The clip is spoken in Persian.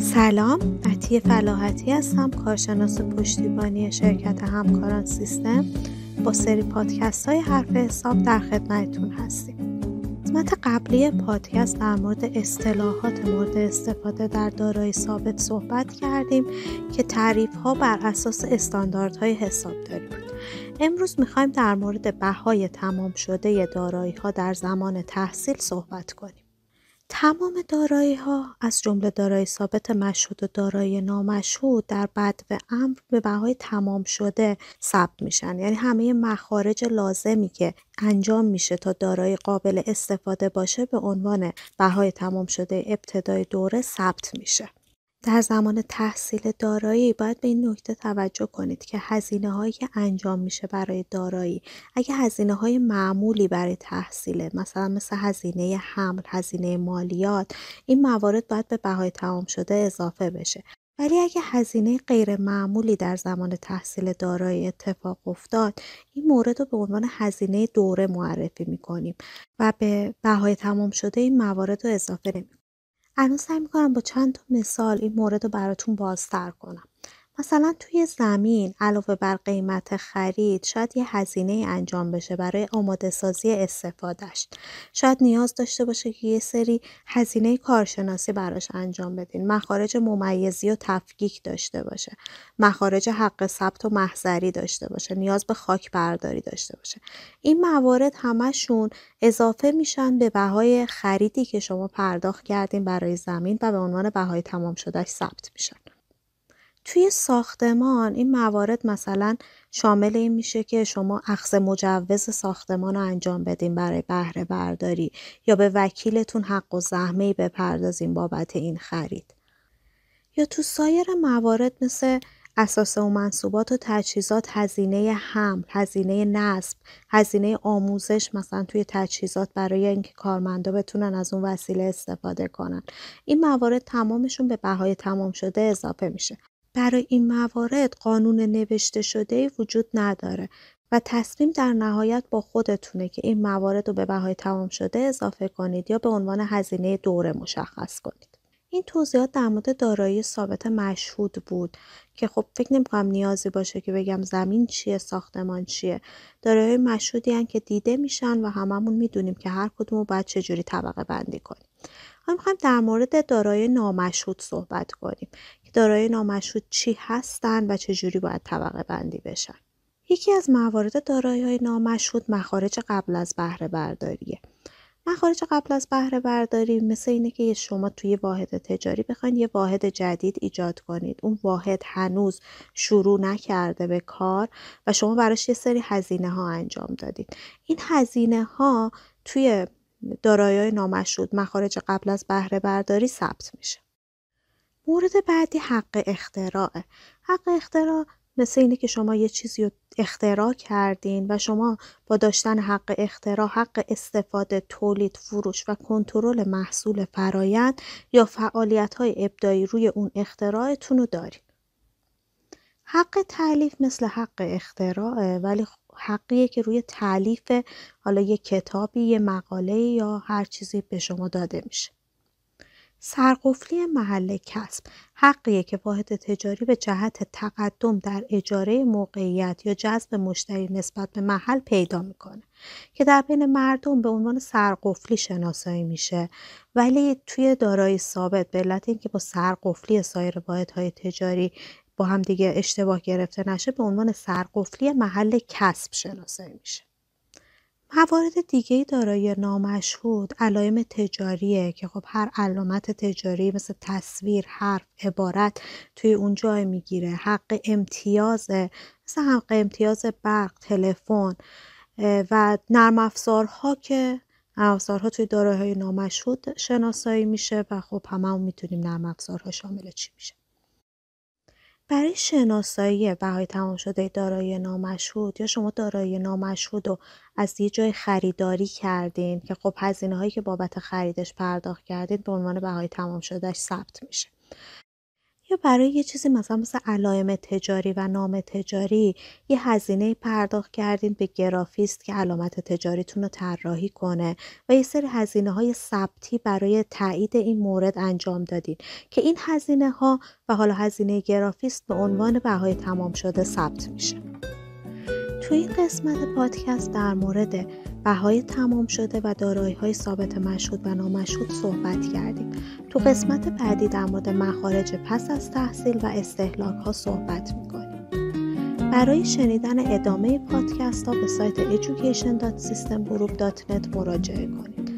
سلام عطیه فلاحتی هستم کارشناس پشتیبانی شرکت همکاران سیستم. با سری پادکست های حرف حساب در خدمتتون هستیم. قسمت قبلی پادکست در مورد اصطلاحات مورد استفاده در دارایی ثابت صحبت کردیم که تعریف ها بر اساس استانداردهای حسابداری بود امروز می‌خوایم در مورد بهای تمام شده دارایی ها در زمان تحصیل صحبت کنیم. تمام دارایی ها از جمله دارایی ثابت مشهود و دارایی نامشهود در بدو امر به بهای تمام شده ثبت میشن. یعنی همه مخارج لازمی که انجام میشه تا دارایی قابل استفاده باشه به عنوان بهای تمام شده ابتدای دوره ثبت میشه. در زمان تحصیل دارایی باید به این نکته توجه کنید که هزینه هایی که انجام میشه برای دارایی اگه هزینه های معمولی برای تحصیله مثلا مثل هزینه حمل هزینه مالیات این موارد باید به بهای تمام شده اضافه بشه. ولی اگه هزینه غیر معمولی در زمان تحصیل دارایی اتفاق افتاد این مورد رو به عنوان هزینه دوره معرفی می‌کنیم و به بهای تمام شده این موارد رو اضافه نمی الان سعی می‌کنم با چند تا مثال این مورد رو براتون بازتر کنم. مثلا توی زمین علاوه بر قیمت خرید شاید یه هزینه انجام بشه برای آماده سازی استفادهش شاید نیاز داشته باشه که یه سری هزینه کارشناسی براش انجام بدین. مخارج ممیزی و تفکیک داشته باشه. مخارج حق ثبت و محضری داشته باشه. نیاز به خاک برداری داشته باشه. این موارد همشون اضافه میشن به بهای خریدی که شما پرداخت کردین برای زمین و به عنوان بهای تمام شدهش ثبت میشن. توی ساختمان این موارد مثلا شامل این میشه که شما اخذ مجوز ساختمان رو انجام بدین برای بهره برداری یا به وکیلتون حق و زحمه بپردازین بابت این خرید. یا تو سایر موارد مثل اساس و منصوبات و تجهیزات هزینه حمل، هزینه نصب، هزینه آموزش مثلا توی تجهیزات برای اینکه کارمندا بتونن از اون وسیله استفاده کنن. این موارد تمامشون به بهای تمام شده اضافه میشه. برای این موارد قانون نوشته شده وجود نداره و تصمیم در نهایت با خودتونه که این موارد رو به بهای تمام شده اضافه کنید یا به عنوان هزینه دوره مشخص کنید. این توضیحات در مورد دارایی ثابت مشهود بود که خب فکر نمی‌کنم نیازی باشه که بگم زمین چیه ساختمان چیه دارایی مشهودی که دیده میشن و هممون می‌دونیم که هر کدوم رو باید چجوری طبقه بندی کنیم ما می‌خوایم در مورد دارایی نامشهود صحبت کنیم که دارایی نامشهود چی هستن و چجوری باید طبقه بندی بشن. یکی از موارد دارایی های نامشهود مخارج قبل از بهره برداریه. مخارج قبل از بهره برداری مثل اینه که شما توی واحد تجاری بخواید یه واحد جدید ایجاد کنید. اون واحد هنوز شروع نکرده به کار و شما براش یه سری هزینه ها انجام دادید. این هزینه ها توی دارایی نامشهود مخارج قبل از بهره برداری ثبت میشه. مورد بعدی حق اختراعه. حق اختراع مثل اینه که شما یه چیزی رو اختراع کردین و شما با داشتن حق اختراع حق استفاده تولید فروش و کنترل محصول فرایند یا فعالیت های ابدایی روی اون اختراعتون رو دارین. حق تعلیف مثل حق اختراعه ولی حقیه که روی تعلیف حالا یه کتابی یه مقاله یا هر چیزی به شما داده میشه. سرقفلی محل کسب حقیه که واحد تجاری به جهت تقدم در اجاره موقعیت یا جذب مشتری نسبت به محل پیدا می‌کنه که در بین مردم به عنوان سرقفلی شناسایی میشه. ولی توی دارایی ثابت به علت اینکه با سرقفلی سایر واحدهای تجاری با هم دیگه اشتباه گرفته نشه به عنوان سرقفلی محل کسب شناسایی میشه. موارد دیگه دارای نامشهود علائم تجاریه که خب هر علامت تجاری مثل تصویر، حرف، عبارت توی اون جای می‌گیره. حق امتیازه مثل حق امتیاز برق، تلفن و نرم افزارها که نرم افزارها توی دارایی نامشهود شناسایی میشه و خب همه هم می‌تونیم نرم افزارها شامل چی میشه. برای شناسایی بهای تمام شده دارایی نامشهود یا شما دارایی نامشهود رو از یه جای خریداری کردین که خب هزینه هایی که بابت خریدش پرداخت کردید به عنوان بهای تمام شدهش ثبت میشه. یا برای یه چیزی مثلا مثل علائم تجاری و نام تجاری یه هزینه پرداخت کردین به گرافیست که علامت تجاریتون رو طراحی کنه و یه سری هزینه های ثبتی برای تایید این مورد انجام دادین که این هزینه ها و حالا هزینه گرافیست به عنوان بهای تمام شده ثبت میشه. تو این قسمت پادکست در مورد بهای تمام شده و دارایی های ثابت مشهود و نامشهود صحبت کردیم. تو قسمت بعدی در مورد مخارج پس از تحصیل و استهلاک ها صحبت می‌کنیم. برای شنیدن ادامه پادکست ها به سایت education.systemgroup.net مراجعه کنید.